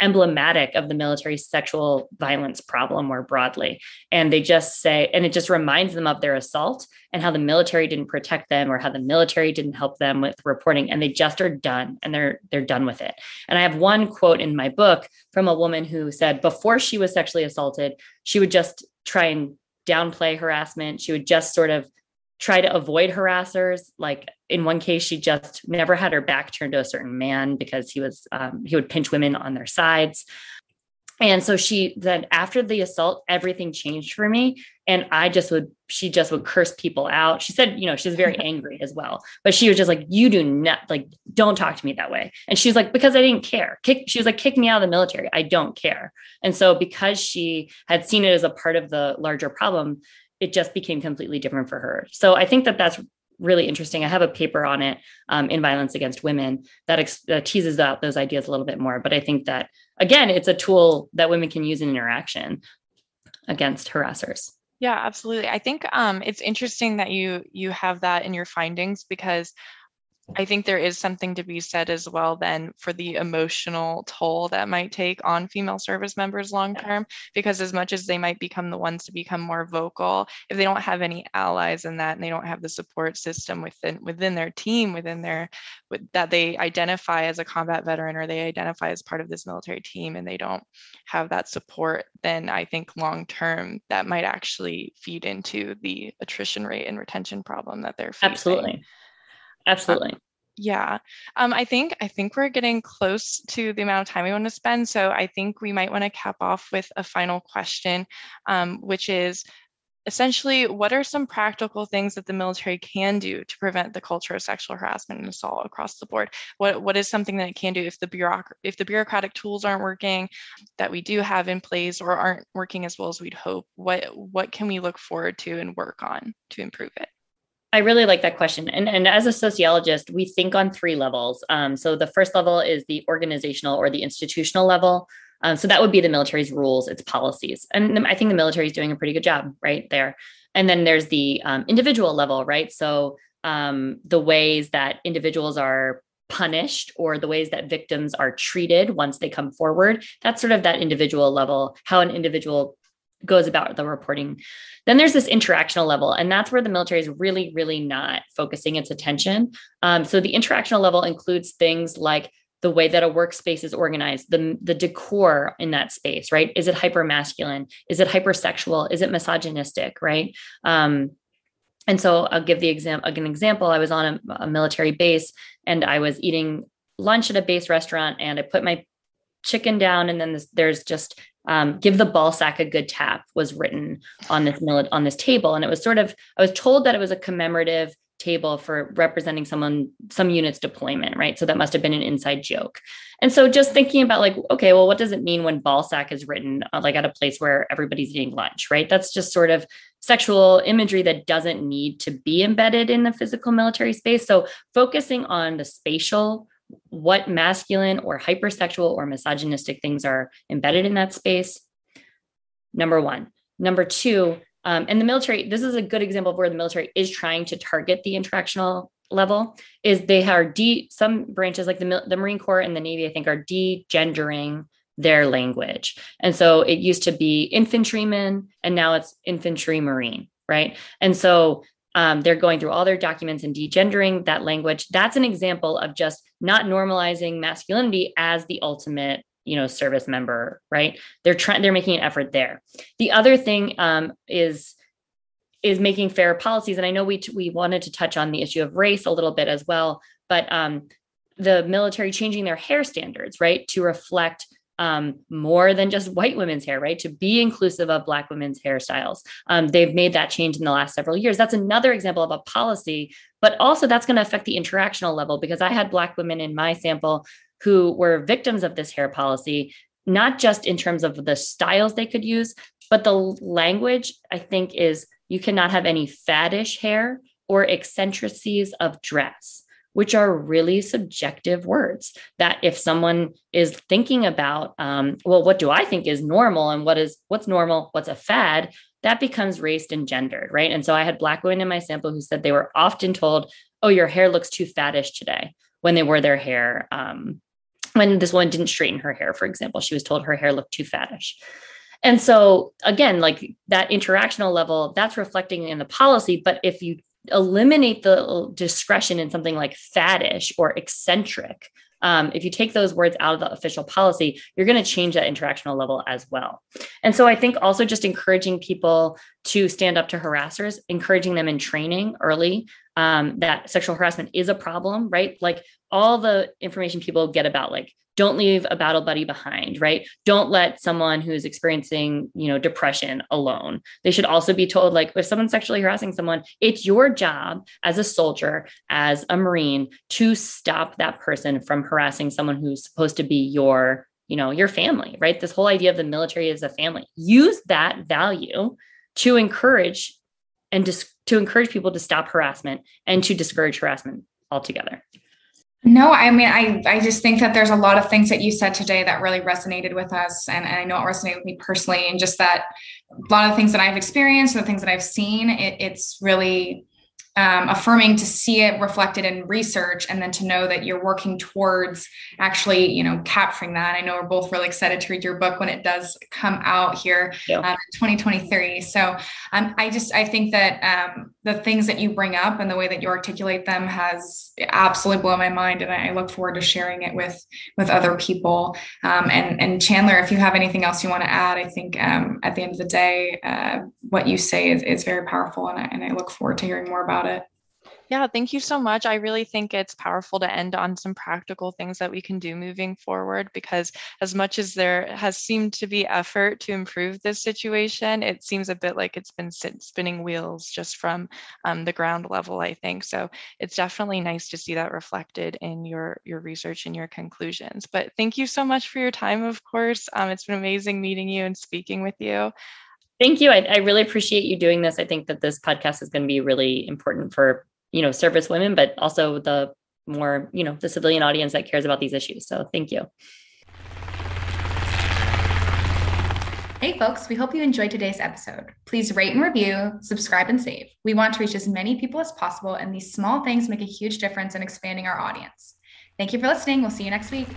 emblematic of the military sexual violence problem more broadly. And they just say, and it just reminds them of their assault and how the military didn't protect them or how the military didn't help them with reporting. And they just are done and they're they're done with it. And I have one quote in my book from a woman who said before she was sexually assaulted, she would just try and downplay harassment. She would just sort of try to avoid harassers. Like in one case, she just never had her back turned to a certain man because he was um, he would pinch women on their sides and so she then after the assault everything changed for me. And i just would she just would curse people out. She said you know she's very angry as well. But she was just like you do not like don't talk to me that way. And she's like because i didn't care. Kick she was like kick me out of the military. I don't care. And so because she had seen it as a part of the larger problem it just became completely different for her. So i think that that's really interesting. I have a paper on it um, in violence against women that ex- uh, teases out those ideas a little bit more. But I think that, again, it's a tool that women can use in interaction against harassers. Yeah, absolutely. I think um, it's interesting that you you have that in your findings because I think there is something to be said as well then for the emotional toll that might take on female service members long term because as much as they might become the ones to become more vocal if they don't have any allies in that and they don't have the support system within within their team within their with, that they identify as a combat veteran or they identify as part of this military team and they don't have that support then I think long term that might actually feed into the attrition rate and retention problem that they're facing. Absolutely. Absolutely. Um, yeah. Um, I think I think we're getting close to the amount of time we want to spend. So I think we might want to cap off with a final question, um, which is essentially, what are some practical things that the military can do to prevent the culture of sexual harassment and assault across the board? What what is something that it can do if the bureauc- if the bureaucratic tools aren't working that we do have in place or aren't working as well as we'd hope? What what can we look forward to and work on to improve it? I really like that question. And, and as a sociologist, we think on three levels. Um, so the first level is the organizational or the institutional level. Um, so that would be the military's rules, its policies. And I think the military is doing a pretty good job right there. And then there's the um, individual level, right? So um, the ways that individuals are punished or the ways that victims are treated once they come forward. That's sort of that individual level, how an individual goes about the reporting. Then there's this interactional level, and that's where the military is really, really not focusing its attention. Um, so the interactional level includes things like the way that a workspace is organized, the, the decor in that space, right? Is it hyper masculine? Is it hypersexual? Is it misogynistic, right? Um, and so I'll give the example an example. I was on a, a military base and I was eating lunch at a base restaurant and I put my chicken down and then this, there's just um, give the ball sack a good tap was written on this on this table. And it was sort of i was told that it was a commemorative table for representing someone some units deployment right? So that must have been an inside joke. And so just thinking about like okay well what does it mean when ball sack is written uh, like at a place where everybody's eating lunch right? That's just sort of sexual imagery that doesn't need to be embedded in the physical military space. So focusing on the spatial what masculine or hypersexual or misogynistic things are embedded in that space number one number two um, and the military, this is a good example of where the military is trying to target the interactional level. Is they are de some branches like the the Marine Corps and the Navy, I think, are de-gendering their language. And so it used to be infantryman, and now it's infantry marine, right? And so um, they're going through all their documents and degendering that language. That's an example of just not normalizing masculinity as the ultimate you know service member right they're trying they're making an effort there the other thing um, is is making fair policies and i know we t- we wanted to touch on the issue of race a little bit as well but um, the military changing their hair standards right to reflect um, more than just white women's hair, right? To be inclusive of Black women's hairstyles. Um, they've made that change in the last several years. That's another example of a policy, but also that's going to affect the interactional level because I had Black women in my sample who were victims of this hair policy, not just in terms of the styles they could use, but the language, I think, is you cannot have any faddish hair or eccentricities of dress which are really subjective words that if someone is thinking about um, well what do i think is normal and what is what's normal what's a fad that becomes raced and gendered right and so i had black women in my sample who said they were often told oh your hair looks too faddish today when they wore their hair um, when this woman didn't straighten her hair, for example, she was told her hair looked too faddish. And so again, like that interactional level, that's reflecting in the policy. But if you eliminate the discretion in something like faddish or eccentric, um, if you take those words out of the official policy, you're going to change that interactional level as well. And so I think also just encouraging people to stand up to harassers, encouraging them in training early um, that sexual harassment is a problem, right? Like all the information people get about like don't leave a battle buddy behind right? Don't let someone who's experiencing you know depression alone. They should also be told like if someone's sexually harassing someone it's your job as a soldier as a marine to stop that person from harassing someone who's supposed to be your you know your family right? This whole idea of the military as a family. Use that value to encourage and dis- to encourage people to stop harassment and to discourage harassment altogether no, I mean, I, I just think that there's a lot of things that you said today that really resonated with us. And, and I know it resonated with me personally. And just that a lot of things that I've experienced, the things that I've seen, it, it's really um, affirming to see it reflected in research and then to know that you're working towards actually you know capturing that. I know we're both really excited to read your book when it does come out here yeah. um, 2023 so um, i just i think that um, the things that you bring up and the way that you articulate them has absolutely blown my mind and i look forward to sharing it with with other people. Um, and and chandler if you have anything else you want to add i think um, at the end of the day uh, what you say is, is very powerful and I, and I look forward to hearing more about it Yeah, thank you so much. I really think it's powerful to end on some practical things that we can do moving forward because, as much as there has seemed to be effort to improve this situation, it seems a bit like it's been spinning wheels just from um, the ground level, I think. So it's definitely nice to see that reflected in your, your research and your conclusions. But thank you so much for your time, of course. Um, it's been amazing meeting you and speaking with you. Thank you. I, I, really appreciate you doing this. I think that this podcast is going to be really important for you know service women but also the more you know the civilian audience that cares about these issues so thank you Hey, folks, we hope you enjoyed today's episode. Please rate and review, subscribe, and save. We want to reach as many people as possible, and these small things make a huge difference in expanding our audience. Thank you for listening. We'll see you next week.